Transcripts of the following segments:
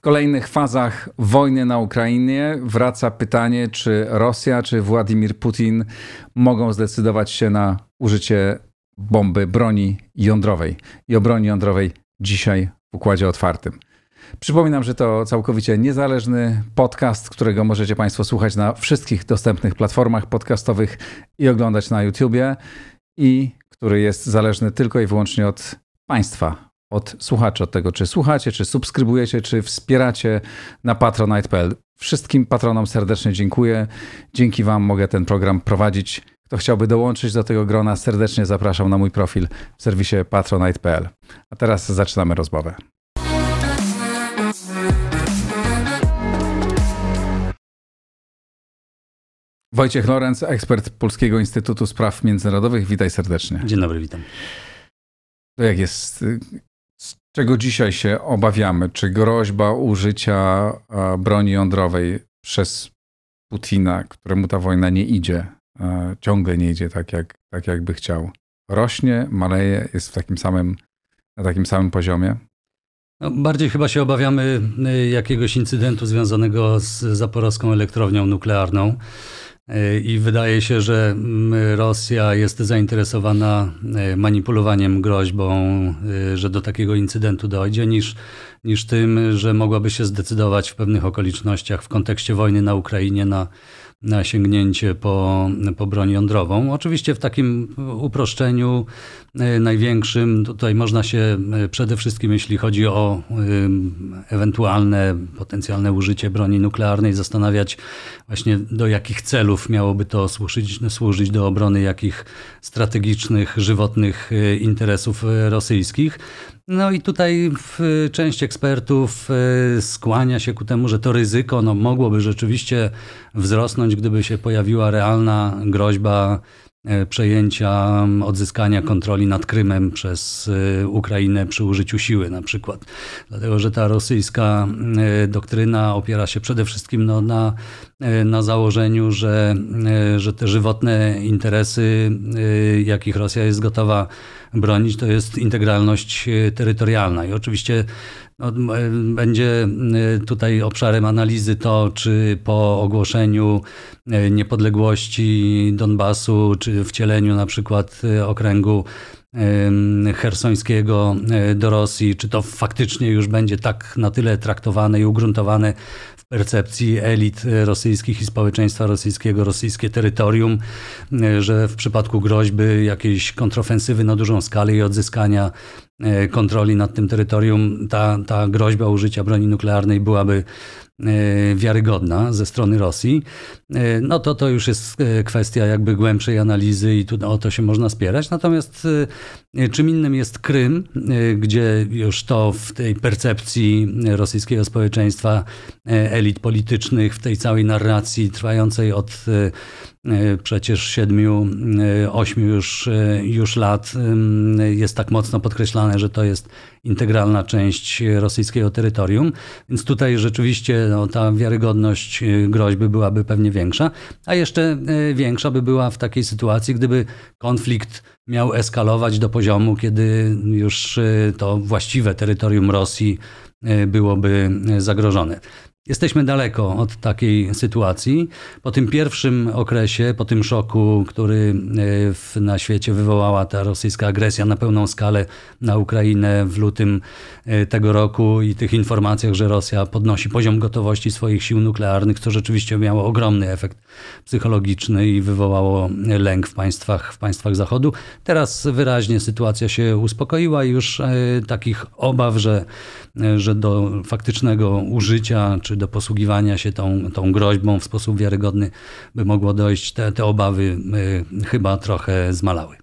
W kolejnych fazach wojny na Ukrainie wraca pytanie, czy Rosja, czy Władimir Putin mogą zdecydować się na użycie bomby broni jądrowej. I o broni jądrowej dzisiaj w układzie otwartym. Przypominam, że to całkowicie niezależny podcast, którego możecie Państwo słuchać na wszystkich dostępnych platformach podcastowych i oglądać na YouTubie, i który jest zależny tylko i wyłącznie od Państwa, od słuchaczy, od tego, czy słuchacie, czy subskrybujecie, czy wspieracie na patronite.pl. Wszystkim patronom serdecznie dziękuję. Dzięki Wam mogę ten program prowadzić. Kto chciałby dołączyć do tego grona, serdecznie zapraszam na mój profil w serwisie patronite.pl. A teraz zaczynamy rozmowę. Wojciech Lorenz, ekspert Polskiego Instytutu Spraw Międzynarodowych. Witaj serdecznie. Dzień dobry, witam. To jak jest? Czego dzisiaj się obawiamy? Czy groźba użycia broni jądrowej przez Putina, któremu ta wojna nie idzie, ciągle nie idzie tak, jak, tak jakby chciał, rośnie, maleje, jest w takim samym, na takim samym poziomie? No, bardziej chyba się obawiamy y, jakiegoś incydentu związanego z zaporowską elektrownią nuklearną. Y, I wydaje się, że mm, Rosja jest zainteresowana y, manipulowaniem groźbą, że do takiego incydentu dojdzie, niż, niż tym, że mogłaby się zdecydować w pewnych okolicznościach w kontekście wojny na Ukrainie na na sięgnięcie po, po broń jądrową. Oczywiście w takim uproszczeniu e, największym tutaj można się e, przede wszystkim, jeśli chodzi o e, ewentualne potencjalne użycie broni nuklearnej, zastanawiać właśnie do jakich celów miałoby to służyć, służyć do obrony jakich strategicznych, żywotnych interesów rosyjskich. No i tutaj część ekspertów e, skłania się ku temu, że to ryzyko no, mogłoby rzeczywiście wzrosnąć, gdyby się pojawiła realna groźba e, przejęcia, odzyskania kontroli nad Krymem przez Ukrainę przy użyciu siły na przykład. Dlatego, że ta rosyjska doktryna opiera się przede wszystkim no, na, na założeniu, że, że te żywotne interesy, jakich Rosja jest gotowa bronić, to jest integralność e, terytorialna. I oczywiście no, będzie e, tutaj obszarem analizy to, czy po ogłoszeniu e, niepodległości Donbasu, czy wcieleniu na przykład okręgu hersońskiego do Rosji, czy to faktycznie już będzie tak na tyle traktowane i ugruntowane percepcji elit rosyjskich i społeczeństwa rosyjskiego, rosyjskie terytorium, że w przypadku groźby jakiejś kontrofensywy na dużą skalę i odzyskania e, kontroli nad tym terytorium, ta, ta groźba użycia broni nuklearnej byłaby E, wiarygodna ze strony Rosji, e, no to to już jest e, kwestia jakby głębszej analizy i tu o to się można spierać. Natomiast czym innym jest Krym, gdzie już to w tej percepcji rosyjskiego społeczeństwa, elit politycznych, w tej całej narracji trwającej od przecież siedmiu, ośmiu już, już lat jest tak mocno podkreślane, że to jest integralna część rosyjskiego terytorium. Więc tutaj rzeczywiście no, ta wiarygodność groźby byłaby pewnie większa, a jeszcze y, większa by była w takiej sytuacji, gdyby konflikt miał eskalować do poziomu, kiedy już y, to właściwe terytorium Rosji byłoby zagrożone. Jesteśmy daleko od takiej sytuacji. Po tym pierwszym okresie, po tym szoku, który e, na świecie wywołała ta rosyjska agresja na pełną skalę na Ukrainę w lutym e, tego roku i tych informacjach, że Rosja podnosi poziom gotowości swoich sił nuklearnych, co rzeczywiście miało ogromny efekt psychologiczny i wywołało lęk w państwach, w państwach Zachodu. Teraz wyraźnie sytuacja się uspokoiła i już e, takich obaw, że, że do faktycznego użycia czy do posługiwania się tą, tą groźbą w sposób wiarygodny by mogło dojść, te, te obawy y, chyba trochę zmalały.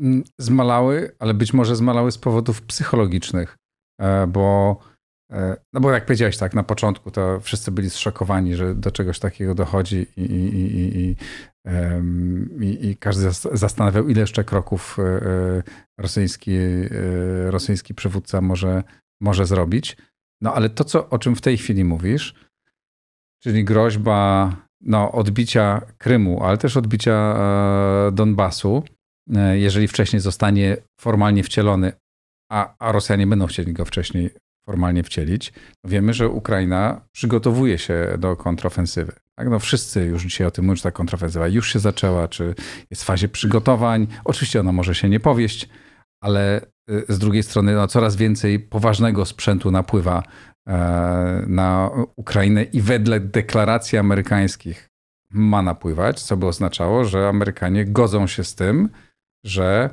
Mm, zmalały, ale być może zmalały z powodów psychologicznych, e, bo e, no bo jak powiedziałeś tak, na początku to wszyscy byli zszokowani, że do czegoś takiego dochodzi i, i, i, i, i każdy zastanawiał, ile jeszcze kroków e, rosyjski, rosyjski przywódca może, może zrobić. No ale to, co, o czym w tej chwili mówisz, czyli groźba no, odbicia Krymu, ale też odbicia e, Donbasu, e, jeżeli wcześniej zostanie formalnie wcielony, a, a Rosjanie będą chcieli go wcześniej formalnie wcielić. Wiemy, że Ukraina przygotowuje się do kontrofensywy. Tak? No wszyscy już dzisiaj o tym mówią, że ta kontrofensywa już się zaczęła, czy jest w fazie przygotowań. Oczywiście ona może się nie powieść, ale y, z drugiej strony no, coraz więcej poważnego sprzętu napływa e, na Ukrainę i wedle deklaracji amerykańskich ma napływać, co by oznaczało, że Amerykanie godzą się z tym, że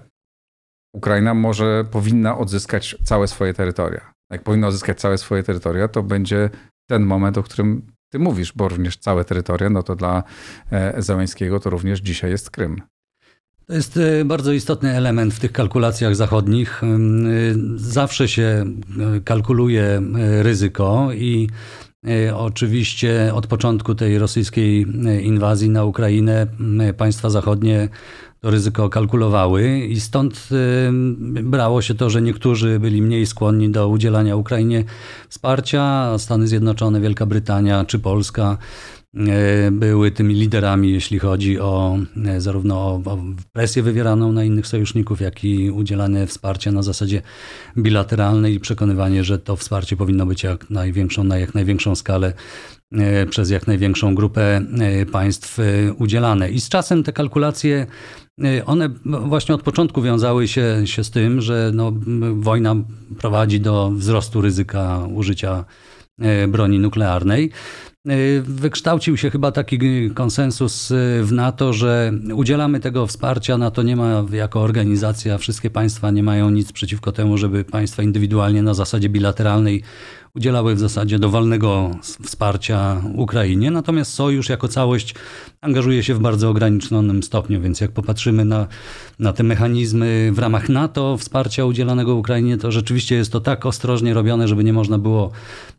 Ukraina może powinna odzyskać całe swoje terytoria. Jak powinna odzyskać całe swoje terytoria, to będzie ten moment, o którym ty mówisz, bo również całe terytoria, no to dla e, Załęskiego to również dzisiaj jest Krym. To jest e, bardzo istotny element w tych kalkulacjach zachodnich. E, zawsze się kalkuluje ryzyko i Oczywiście od początku tej rosyjskiej inwazji na Ukrainę państwa zachodnie to ryzyko kalkulowały i stąd brało się to, że niektórzy byli mniej skłonni do udzielania Ukrainie wsparcia, Stany Zjednoczone, Wielka Brytania czy Polska były tymi liderami, jeśli chodzi o e, zarówno o, presję wywieraną na innych sojuszników, jak i udzielane wsparcie na zasadzie bilateralnej i przekonywanie, że to wsparcie powinno być jak największą, na jak największą skalę e, przez jak największą grupę państw udzielane. I z czasem te kalkulacje one właśnie od początku wiązały się, się z tym, że no, wojna prowadzi do wzrostu ryzyka użycia broni nuklearnej. Y, wykształcił się chyba taki konsensus w NATO, że udzielamy tego wsparcia. NATO nie ma jako organizacja, wszystkie państwa nie mają nic przeciwko temu, żeby państwa indywidualnie na zasadzie bilateralnej udzielały w zasadzie dowolnego wsparcia Ukrainie, natomiast sojusz jako całość angażuje się w bardzo ograniczonym stopniu, więc jak popatrzymy na, na te mechanizmy w ramach NATO wsparcia udzielanego Ukrainie, to rzeczywiście jest to tak ostrożnie robione, żeby nie można było,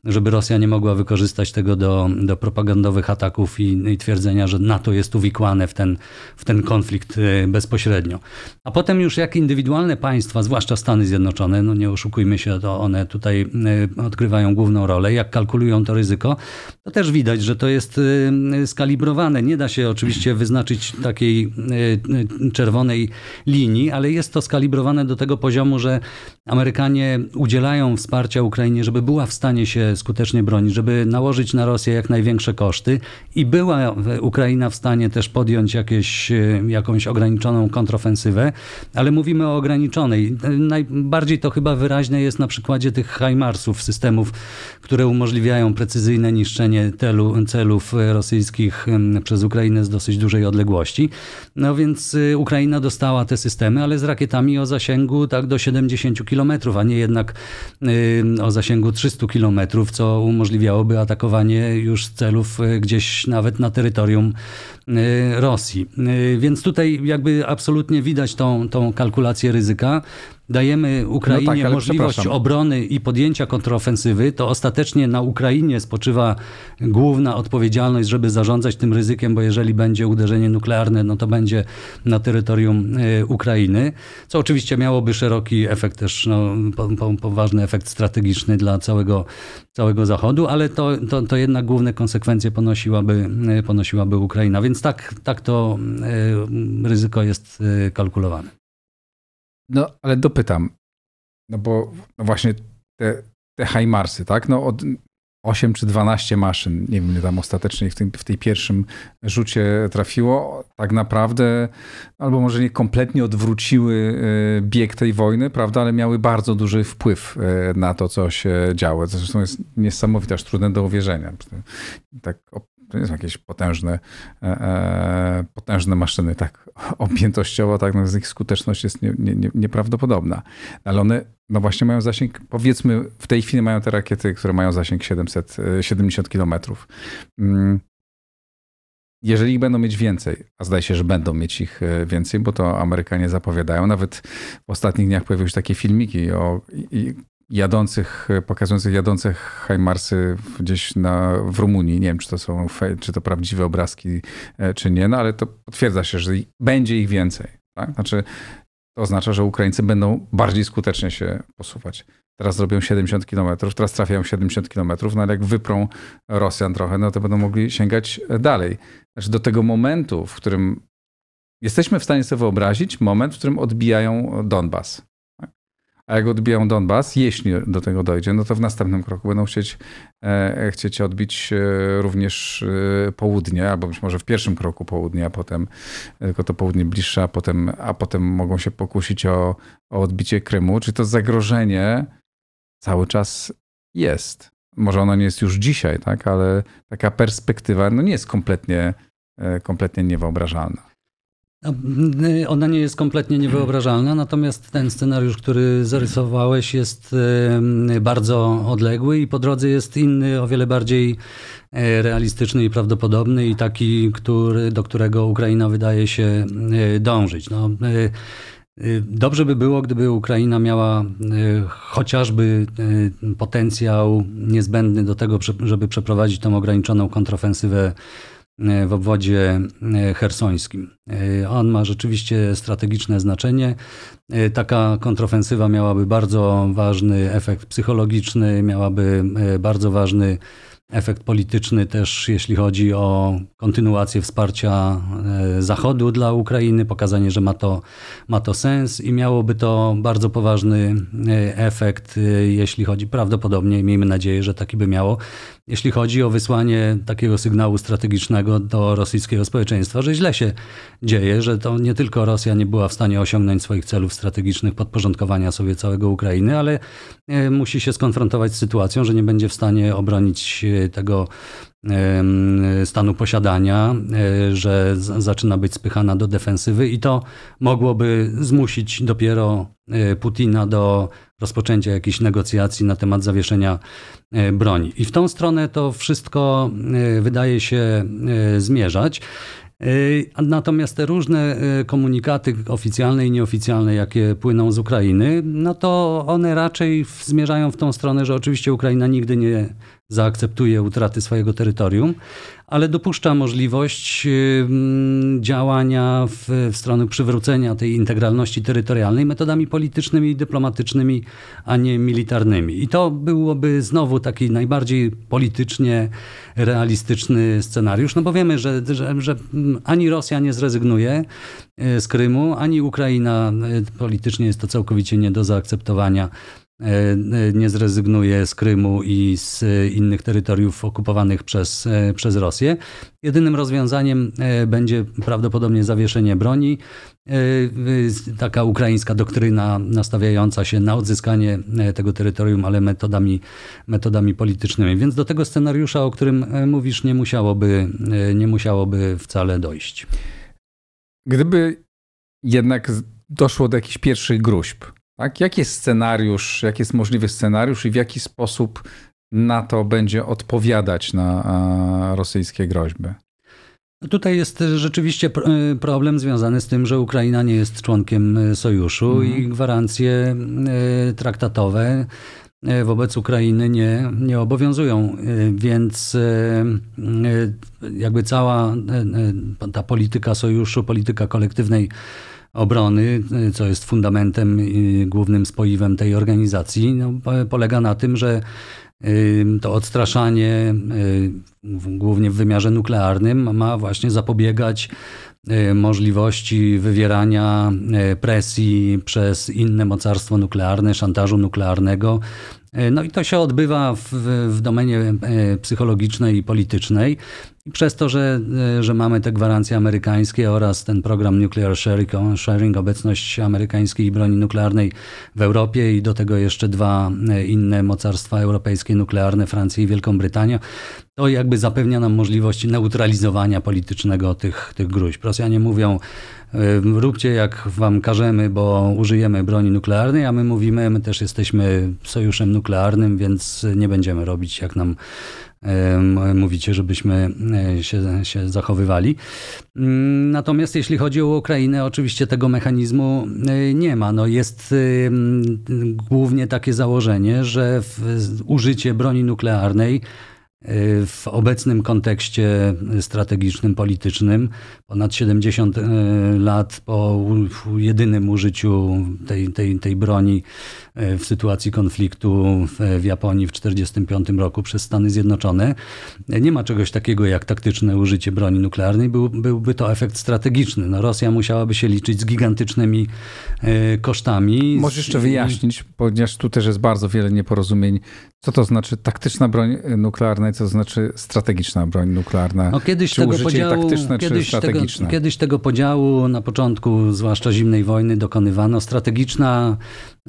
żeby Rosja nie mogła wykorzystać tego do, do propagandowych ataków i, i twierdzenia, że NATO jest uwikłane w ten, w ten konflikt y, bezpośrednio. A potem już jak indywidualne państwa, zwłaszcza Stany Zjednoczone, no nie oszukujmy się, to one tutaj y, odgrywają główną rolę, jak kalkulują to ryzyko, to też widać, że to jest y, skalibrowane. Nie da się oczywiście wyznaczyć takiej y, y, czerwonej linii, ale jest to skalibrowane do tego poziomu, że Amerykanie udzielają wsparcia Ukrainie, żeby była w stanie się skutecznie bronić, żeby nałożyć na Rosję jak największe koszty i była Ukraina w stanie też podjąć jakieś, jakąś ograniczoną kontrofensywę, ale mówimy o ograniczonej. Najbardziej to chyba wyraźne jest na przykładzie tych HIMARSów, systemów które umożliwiają precyzyjne niszczenie celów rosyjskich przez Ukrainę z dosyć dużej odległości. No więc y, Ukraina dostała te systemy, ale z rakietami o zasięgu tak do 70 km, a nie jednak o zasięgu 300 km, co umożliwiałoby atakowanie już celów y, gdzieś nawet na terytorium Rosji. Więc tutaj jakby absolutnie widać tą, tą kalkulację ryzyka dajemy Ukrainie no tak, możliwość obrony i podjęcia kontrofensywy, to ostatecznie na Ukrainie spoczywa główna odpowiedzialność, żeby zarządzać tym ryzykiem, bo jeżeli będzie uderzenie nuklearne, no to będzie na terytorium e, Ukrainy, co oczywiście miałoby szeroki efekt też, no, poważny efekt strategiczny dla całego, całego Zachodu, ale to, to, to jednak główne konsekwencje ponosiłaby, e, ponosiłaby Ukraina. Więc tak, tak to e, ryzyko jest kalkulowane. No, ale dopytam, no bo no właśnie te, te Hajmarsy, tak? No od 8 czy 12 maszyn, nie wiem tam ostatecznie w, tym, w tej pierwszym rzucie trafiło, tak naprawdę, albo może nie kompletnie odwróciły e, bieg tej wojny, prawda, ale miały bardzo duży wpływ e, na to, co się działo. Zresztą jest niesamowite, aż trudne do uwierzenia. Tak to nie są jakieś potężne, e, e, potężne maszyny, tak objętościowo, tak, no, ich skuteczność jest nie, nie, nieprawdopodobna. Ale one, no właśnie mają zasięg, powiedzmy, w tej chwili mają te rakiety, które mają zasięg 770 km. Mm. Jeżeli ich będą mieć więcej, a zdaje się, że będą mieć ich e, więcej, bo to Amerykanie zapowiadają. Nawet w ostatnich dniach pojawiły się takie filmiki o jadących, pokazujących jadących Hajmarsy gdzieś na, w Rumunii. Nie wiem, czy to są, czy to prawdziwe obrazki, e, czy nie, no ale to potwierdza się, że będzie ich więcej. Tak? Znaczy, to oznacza, że Ukraińcy będą bardziej skutecznie się posuwać. Teraz zrobią 70 km, teraz trafiają 70 km, no ale jak wyprą Rosjan trochę, no to będą mogli sięgać dalej. Znaczy do tego momentu, w którym jesteśmy w stanie sobie wyobrazić moment, w którym odbijają Donbas. A jak odbiją Donbas, jeśli do tego dojdzie, no to w następnym kroku będą chcieć, e, chcieć odbić e, również e, południe, albo być może w pierwszym kroku południe, a potem tylko to południe bliższe, a potem, a potem mogą się pokusić o, o odbicie Krymu. Czy to zagrożenie cały czas jest? Może ono nie jest już dzisiaj, tak? ale taka perspektywa no nie jest kompletnie, kompletnie niewyobrażalna. Ona nie jest kompletnie niewyobrażalna, natomiast ten scenariusz, który zarysowałeś, jest bardzo odległy i po drodze jest inny, o wiele bardziej e, realistyczny i prawdopodobny i taki, który, do którego Ukraina wydaje się e, dążyć. No, e, Dobrze by było, gdyby Ukraina miała chociażby potencjał niezbędny do tego, żeby przeprowadzić tą ograniczoną kontrofensywę w obwodzie e, hersońskim. E, on ma rzeczywiście strategiczne znaczenie. Taka kontrofensywa miałaby bardzo ważny efekt psychologiczny, miałaby bardzo ważny efekt polityczny też, jeśli chodzi o kontynuację wsparcia Zachodu dla Ukrainy, pokazanie, że ma to, ma to sens i miałoby to bardzo poważny efekt, jeśli chodzi prawdopodobnie, miejmy nadzieję, że taki by miało, jeśli chodzi o wysłanie takiego sygnału strategicznego do rosyjskiego społeczeństwa, że źle się dzieje, że to nie tylko Rosja nie była w stanie osiągnąć swoich celów strategicznych podporządkowania sobie całego Ukrainy, ale e, musi się skonfrontować z sytuacją, że nie będzie w stanie obronić e, tego stanu posiadania, e, że zaczyna być spychana do defensywy i to mogłoby zmusić dopiero Putina do rozpoczęcia jakichś negocjacji na temat zawieszenia e, broni. I w tą stronę to wszystko e, wydaje się e, zmierzać. Natomiast te różne komunikaty oficjalne i nieoficjalne, jakie płyną z Ukrainy, no to one raczej zmierzają w tą stronę, że oczywiście Ukraina nigdy nie zaakceptuje utraty swojego terytorium, ale dopuszcza możliwość działania w, w stronę przywrócenia tej integralności terytorialnej metodami politycznymi dyplomatycznymi, a nie militarnymi. I to byłoby znowu taki najbardziej politycznie realistyczny scenariusz, no bo wiemy, że, że, że ani Rosja nie zrezygnuje e, z Krymu, ani Ukraina e, politycznie jest to całkowicie nie do zaakceptowania nie zrezygnuje z Krymu i z innych terytoriów okupowanych przez, e, przez Rosję. Jedynym rozwiązaniem e, będzie prawdopodobnie zawieszenie broni, taka ukraińska doktryna nastawiająca się na odzyskanie tego terytorium, ale metodami, metodami politycznymi. Więc do tego scenariusza, o którym mówisz, nie musiałoby, nie musiałoby wcale dojść. Gdyby jednak doszło do jakichś pierwszych gruźb, tak? Jaki jest scenariusz, jaki jest możliwy scenariusz i w jaki sposób NATO będzie odpowiadać na rosyjskie groźby? Tutaj jest rzeczywiście y, problem związany z tym, że Ukraina nie jest członkiem y, sojuszu mhm. i gwarancje y, traktatowe wobec Ukrainy nie, nie obowiązują. Więc jakby cała ta polityka sojuszu, polityka kolektywnej obrony, co jest fundamentem głównym spoiwem tej organizacji, no, polega na tym, że to odstraszanie, głównie w wymiarze nuklearnym, ma właśnie zapobiegać możliwości wywierania presji przez inne mocarstwo nuklearne, szantażu nuklearnego. No i to się odbywa w, w domenie psychologicznej i politycznej. Przez to, że, że mamy te gwarancje amerykańskie oraz ten program Nuclear Sharing, sharing, obecność amerykańskiej broni nuklearnej w Europie i do tego jeszcze dwa inne mocarstwa europejskie nuklearne, Francja i Wielką Brytanię, to jakby zapewnia nam możliwość neutralizowania politycznego tych, tych gruźb. Rosjanie mówią, e, róbcie jak wam każemy, bo użyjemy broni nuklearnej, a my mówimy, my też jesteśmy sojuszem nuklearnym, więc nie będziemy robić jak nam mówicie, żebyśmy e, się, się zachowywali. Mm, natomiast jeśli chodzi o Ukrainę, oczywiście tego mechanizmu e, nie ma. No jest głównie takie założenie, że użycie broni nuklearnej w obecnym kontekście strategicznym, politycznym, ponad 70 e, lat po jedynym użyciu tej, tej, tej broni w sytuacji konfliktu w Japonii w 1945 roku przez Stany Zjednoczone, nie ma czegoś takiego jak taktyczne użycie broni nuklearnej. Był, byłby to efekt strategiczny. No, Rosja musiałaby się liczyć z gigantycznymi e, kosztami. Możesz jeszcze wyjaśnić, ponieważ tu też jest bardzo wiele nieporozumień, co to znaczy taktyczna broń nuklearna i co to znaczy strategiczna broń nuklearna? No, kiedyś czy tego podziału, taktyczne, kiedyś? Tego, kiedyś tego podziału na początku, zwłaszcza zimnej wojny, dokonywano. Strategiczna, e,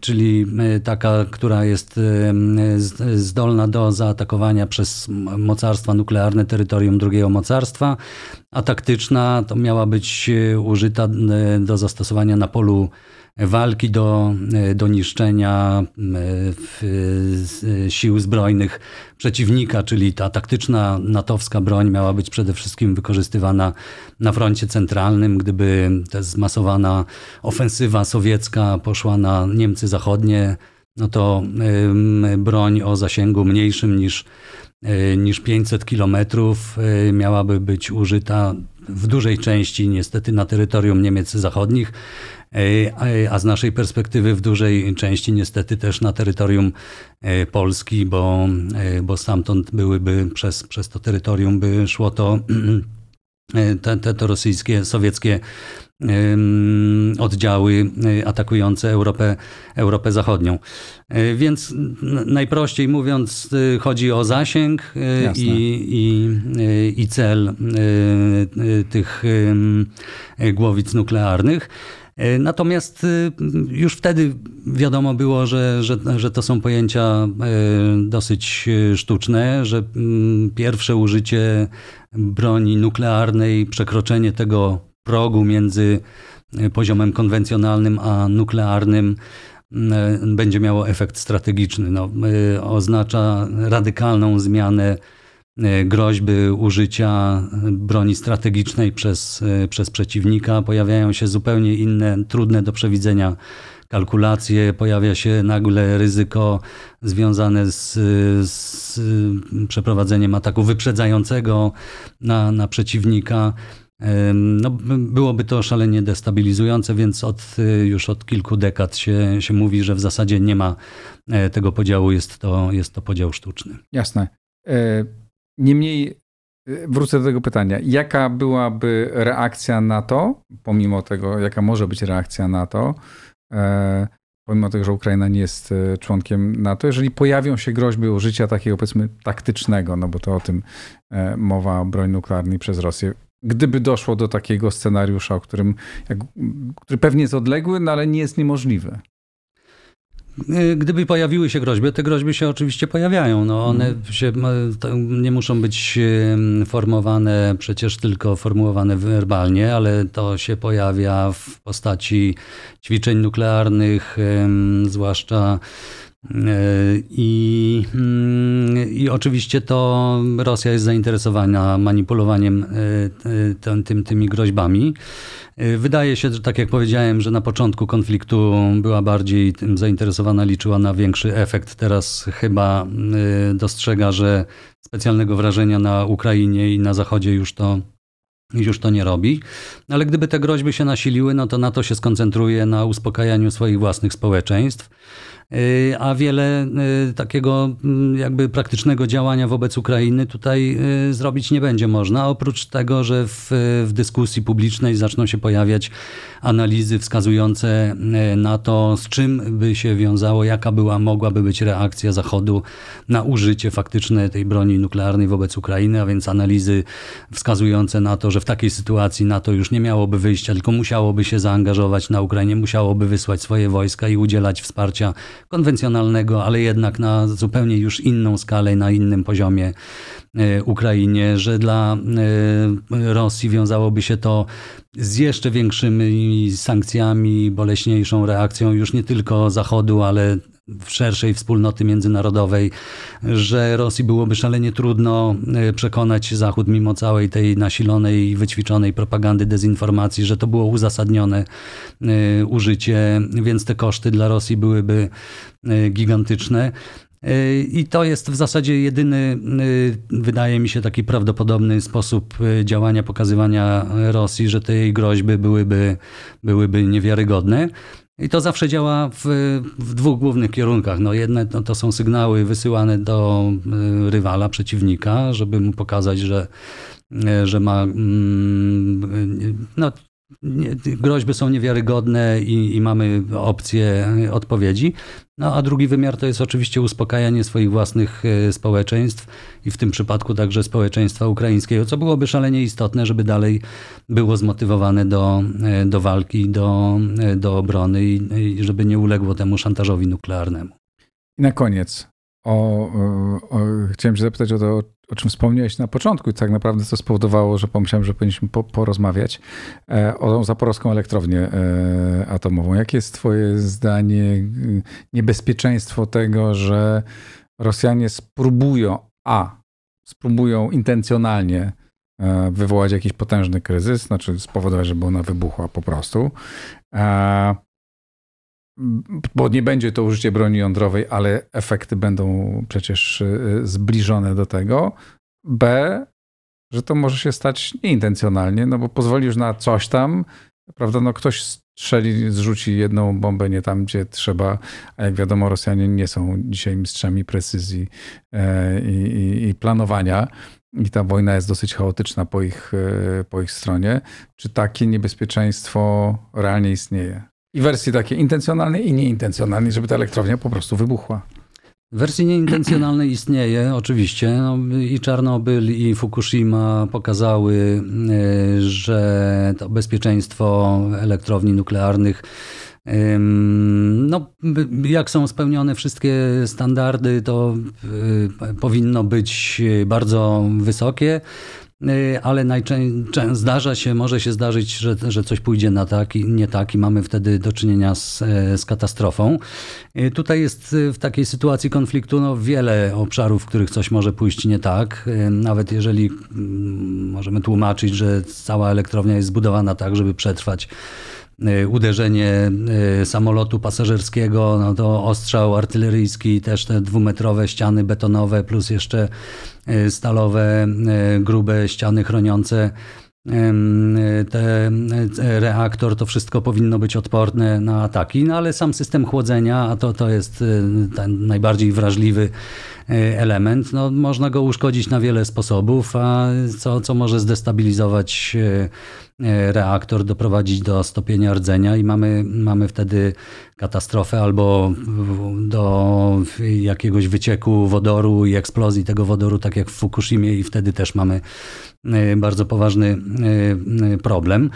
czyli e, taka, która jest e, zdolna do zaatakowania przez mocarstwa nuklearne terytorium drugiego mocarstwa, a taktyczna to miała być użyta do zastosowania na polu walki do, do niszczenia e, sił zbrojnych przeciwnika, czyli ta taktyczna natowska broń miała być przede wszystkim wykorzystywana na froncie centralnym. Gdyby ta zmasowana ofensywa sowiecka poszła na Niemcy Zachodnie, no to broń o zasięgu mniejszym niż, e, niż 500 kilometrów e, miałaby być użyta w dużej części niestety na terytorium Niemiec Zachodnich, E, a z naszej perspektywy w dużej części niestety też na terytorium e, Polski, bo, e, bo stamtąd byłyby przez, przez to terytorium by szło to te, te, to rosyjskie, sowieckie oddziały atakujące Europę, Europę Zachodnią. Więc najprościej mówiąc, chodzi o zasięg i, i, i cel tych głowic nuklearnych. E, natomiast y, już wtedy wiadomo było, że, że, że to są pojęcia e, dosyć e, sztuczne, że mm, pierwsze użycie broni nuklearnej, przekroczenie tego progu między poziomem konwencjonalnym a nuklearnym będzie miało efekt strategiczny. No, oznacza radykalną zmianę groźby użycia broni strategicznej przez, e, przez przeciwnika. Pojawiają się zupełnie inne, trudne do przewidzenia kalkulacje, pojawia się nagle ryzyko związane z, z przeprowadzeniem ataku wyprzedzającego na, na przeciwnika. No, byłoby to szalenie destabilizujące, więc od, już od kilku dekad się, się mówi, że w zasadzie nie ma e, tego podziału, jest to, jest to podział sztuczny. Jasne. Niemniej y, wrócę do tego pytania. Jaka byłaby reakcja na to, pomimo tego, jaka może być reakcja na to, e, pomimo tego, że Ukraina nie jest e, członkiem NATO, jeżeli pojawią się groźby użycia takiego powiedzmy taktycznego, no bo to o tym e, mowa o broni nuklearnej przez Rosję. Gdyby doszło do takiego scenariusza, o którym, jak, który pewnie jest odległy, no ale nie jest niemożliwy. Y, gdyby pojawiły się groźby, te groźby się oczywiście pojawiają. No one mhm. się, nie muszą być formowane przecież tylko formułowane werbalnie, ale to się pojawia w postaci ćwiczeń nuklearnych, zwłaszcza y, i, mm, I oczywiście to Rosja jest zainteresowana manipulowaniem y, tym, tymi groźbami. Y, wydaje się, że tak jak powiedziałem, że na początku konfliktu była bardziej tym zainteresowana, liczyła na większy efekt. Teraz chyba y, dostrzega, że specjalnego wrażenia na Ukrainie i na Zachodzie już to już to nie robi. Ale gdyby te groźby się nasiliły, no to NATO się skoncentruje na uspokajaniu swoich własnych społeczeństw. Y, a wiele y, takiego mm, jakby praktycznego działania wobec Ukrainy tutaj y, zrobić nie będzie można. Oprócz tego, że w, w dyskusji publicznej zaczną się pojawiać analizy wskazujące na to, z czym by się wiązało, jaka była, mogłaby być reakcja Zachodu na użycie faktyczne tej broni nuklearnej wobec Ukrainy, a więc analizy wskazujące na to, że w takiej sytuacji NATO już nie miałoby wyjścia, tylko musiałoby się zaangażować na Ukrainie, musiałoby wysłać swoje wojska i udzielać wsparcia konwencjonalnego, ale jednak na zupełnie już inną skalę, na innym poziomie e, Ukrainie, że dla e, Rosji wiązałoby się to z jeszcze większymi sankcjami, boleśniejszą reakcją już nie tylko Zachodu, ale szerszej wspólnoty międzynarodowej, że Rosji byłoby szalenie trudno e, przekonać Zachód, mimo całej tej nasilonej i wyćwiczonej propagandy, dezinformacji, że to było uzasadnione e, użycie, więc te koszty dla Rosji byłyby e, gigantyczne. I to jest w zasadzie jedyny, wydaje mi się, taki prawdopodobny sposób działania, pokazywania Rosji, że te jej groźby byłyby, byłyby niewiarygodne. I to zawsze działa w, w dwóch głównych kierunkach. No jedne to, to są sygnały wysyłane do rywala, przeciwnika, żeby mu pokazać, że, że ma mm, no, groźby są niewiarygodne i, i, mamy opcję odpowiedzi. No a drugi wymiar to jest oczywiście uspokajanie swoich własnych e, społeczeństw i w tym przypadku także społeczeństwa ukraińskiego, co byłoby szalenie istotne, żeby dalej było zmotywowane do, e, do walki, do, e, do obrony i, i żeby nie uległo temu szantażowi nuklearnemu. I na koniec, o, o, chciałem się zapytać o to, o czym wspomniałeś na początku i tak naprawdę to spowodowało, że pomyślałem, że powinniśmy po, porozmawiać e, o zaporowską elektrownię e, atomową. Jakie jest twoje zdanie, niebezpieczeństwo tego, że Rosjanie spróbują, a spróbują intencjonalnie e, wywołać jakiś potężny kryzys, znaczy spowodować, żeby ona wybuchła po prostu, bo nie będzie to użycie broni jądrowej, ale efekty będą przecież y, zbliżone do tego. B, że to może się stać nieintencjonalnie, no bo pozwolisz na coś tam, prawda, no ktoś strzeli, zrzuci jedną bombę nie tam, gdzie trzeba, a jak wiadomo Rosjanie nie są dzisiaj mistrzami precyzji e, i, i, i planowania i ta wojna jest dosyć chaotyczna po ich, e, po ich stronie. Czy takie niebezpieczeństwo realnie istnieje? I wersji takiej intencjonalnej i nieintencjonalnej, żeby ta elektrownia po prostu wybuchła. Wersji nieintencjonalnej istnieje oczywiście. No, I Czarnobyl, i Fukushima pokazały, e, że to bezpieczeństwo elektrowni nuklearnych no, jak są spełnione wszystkie standardy, to e, powinno być bardzo wysokie. Y, ale najczęściej zdarza się, może się zdarzyć, że, że coś pójdzie na tak i nie tak i mamy wtedy do czynienia z, e, z katastrofą. Y, tutaj jest y, w takiej sytuacji konfliktu no, wiele obszarów, w których coś może pójść nie tak. Nawet jeżeli mm, możemy tłumaczyć, że cała elektrownia jest zbudowana tak, żeby przetrwać uderzenie samolotu pasażerskiego, no to ostrzał artyleryjski, też te dwumetrowe ściany betonowe, plus jeszcze E, stalowe, grube ściany chroniące ten reaktor, to wszystko powinno być odporne na ataki, no ale sam system chłodzenia, a to, to jest ten najbardziej wrażliwy element, no, można go uszkodzić na wiele sposobów, a co, co może zdestabilizować E, reaktor doprowadzić do stopienia rdzenia i mamy, mamy wtedy katastrofę albo do jakiegoś wycieku wodoru i eksplozji tego wodoru, tak jak w Fukushimie i wtedy też mamy bardzo poważny problem.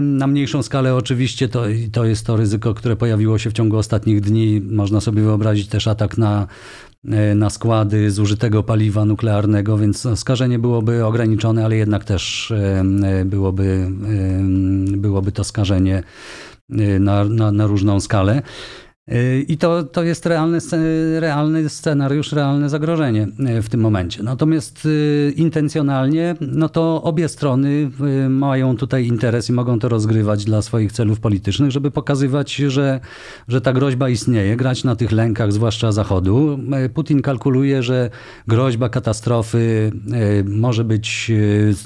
Na mniejszą skalę oczywiście to, to jest to ryzyko, które pojawiło się w ciągu ostatnich dni. Można sobie wyobrazić też atak na E, na składy zużytego paliwa nuklearnego, więc skażenie byłoby ograniczone, ale jednak też e, e, byłoby, byłoby to skażenie na, na, na różną skalę. I to, to jest realny, realny scenariusz, realne zagrożenie w tym momencie. Natomiast intencjonalnie, no to obie strony mają tutaj interes i mogą to rozgrywać dla swoich celów politycznych, żeby pokazywać, że, że ta groźba istnieje, grać na tych lękach, zwłaszcza Zachodu. Putin kalkuluje, że groźba katastrofy może być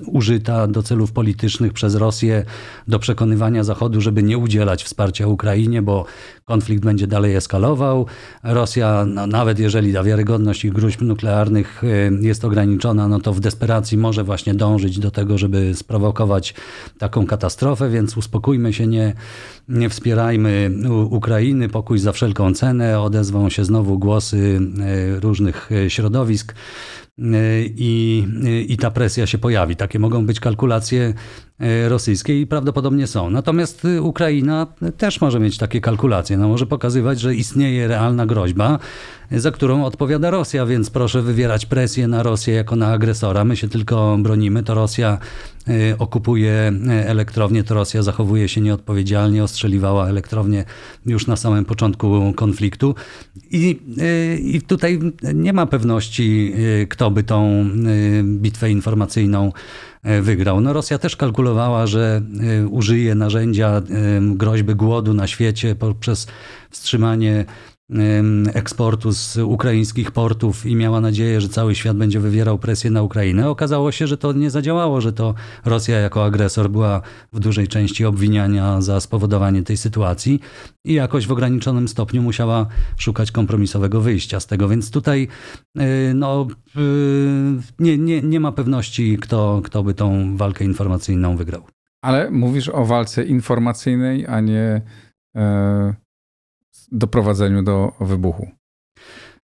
użyta do celów politycznych przez Rosję, do przekonywania Zachodu, żeby nie udzielać wsparcia Ukrainie, bo konflikt będzie dalej eskalował. Rosja, no, nawet jeżeli ta wiarygodność ich gruźb nuklearnych y, jest ograniczona, no to w desperacji może właśnie dążyć do tego, żeby sprowokować taką katastrofę, więc uspokójmy się, nie, nie wspierajmy Ukrainy, pokój za wszelką cenę. Odezwą się znowu głosy y, różnych y, środowisk i, i ta presja się pojawi. Takie mogą być kalkulacje E, rosyjskie i prawdopodobnie są. Natomiast y, Ukraina też może mieć takie kalkulacje. No, może pokazywać, że istnieje realna groźba, za którą odpowiada Rosja, więc proszę wywierać presję na Rosję jako na agresora. My się tylko bronimy, to Rosja y, okupuje elektrownię, to Rosja zachowuje się nieodpowiedzialnie, ostrzeliwała elektrownię już na samym początku konfliktu. I, I tutaj nie ma pewności, kto by tą bitwę informacyjną E, wygrał. No Rosja też kalkulowała, że e, użyje narzędzia e, groźby głodu na świecie poprzez wstrzymanie eksportu z ukraińskich portów i miała nadzieję, że cały świat będzie wywierał presję na Ukrainę. Okazało się, że to nie zadziałało, że to Rosja jako agresor była w dużej części obwiniania za spowodowanie tej sytuacji i jakoś w ograniczonym stopniu musiała szukać kompromisowego wyjścia z tego. Więc tutaj y, no, y, nie, nie, nie ma pewności, kto, kto by tą walkę informacyjną wygrał. Ale mówisz o walce informacyjnej, a nie e, doprowadzeniu do wybuchu.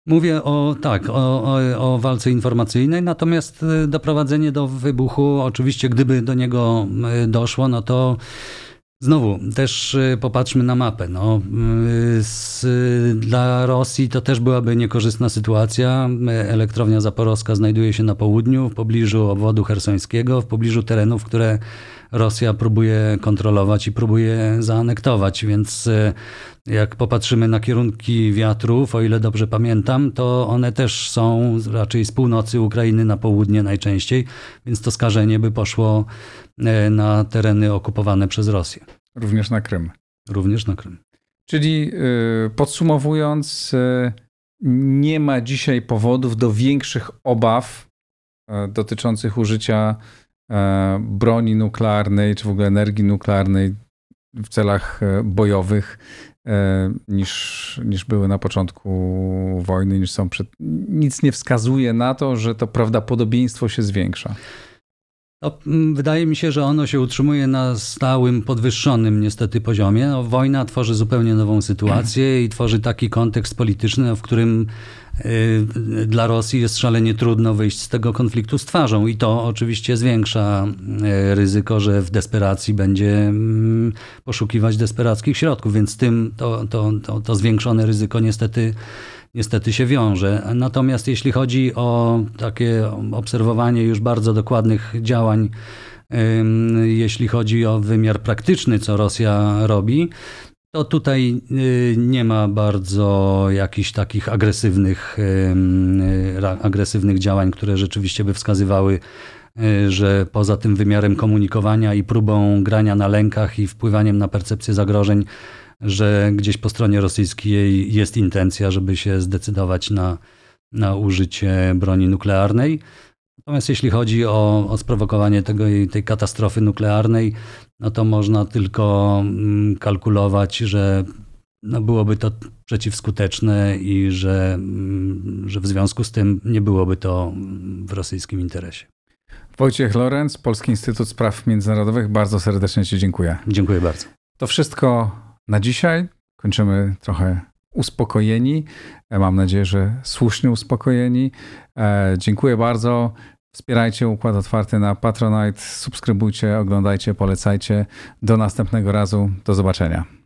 Mówię o tak, o, o, o, walce informacyjnej, natomiast e, doprowadzenie do wybuchu, oczywiście, gdyby do niego e, doszło, no to Znowu, też y, popatrzmy na mapę. No, y, z, dla Rosji to też byłaby niekorzystna sytuacja. Elektrownia Zaporowska znajduje się na południu, w pobliżu obwodu hersońskiego, w pobliżu terenów, które Rosja próbuje kontrolować i próbuje zaanektować, więc y, jak popatrzymy na kierunki wiatrów, o ile dobrze pamiętam, to one też są raczej z północy Ukrainy na południe najczęściej, więc to skażenie by poszło e, na tereny okupowane przez Rosję. Również na Krym. Również na Krym. Czyli e, podsumowując, e, nie ma dzisiaj powodów do większych obaw dotyczących użycia broni nuklearnej czy w ogóle energii nuklearnej w celach bojowych E, niż, niż były na początku wojny, niż są przed... Nic nie wskazuje na to, że to prawdopodobieństwo się zwiększa. No, wydaje mi się, że ono się utrzymuje na stałym, podwyższonym niestety poziomie. No, wojna tworzy zupełnie nową sytuację i tworzy taki kontekst polityczny, w którym dla Rosji jest szalenie trudno wyjść z tego konfliktu z twarzą i to oczywiście zwiększa y, ryzyko, że w desperacji będzie mm, poszukiwać desperackich środków, więc tym to, to, to, to zwiększone ryzyko niestety niestety się wiąże. Natomiast jeśli chodzi o takie obserwowanie już bardzo dokładnych działań, jeśli chodzi o wymiar praktyczny, co Rosja robi, to tutaj y, nie ma bardzo jakichś takich agresywnych, agresywnych działań, które rzeczywiście by wskazywały, y, że poza tym wymiarem komunikowania i próbą grania na lękach i wpływaniem na percepcję zagrożeń, że gdzieś po stronie rosyjskiej jest intencja, żeby się zdecydować na, na użycie broni nuklearnej. Natomiast jeśli chodzi o, o sprowokowanie tego, tej katastrofy nuklearnej, no to można tylko mm, kalkulować, że no byłoby to przeciwskuteczne i że, mm, że w związku z tym nie byłoby to w rosyjskim interesie. Wojciech Lorenz, Polski Instytut Spraw Międzynarodowych, bardzo serdecznie Ci dziękuję. Dziękuję bardzo. To wszystko na dzisiaj. Kończymy trochę uspokojeni. E, mam nadzieję, że słusznie uspokojeni. E, dziękuję bardzo. Wspierajcie Układ Otwarty na Patronite, subskrybujcie, oglądajcie, polecajcie. Do następnego razu. Do zobaczenia.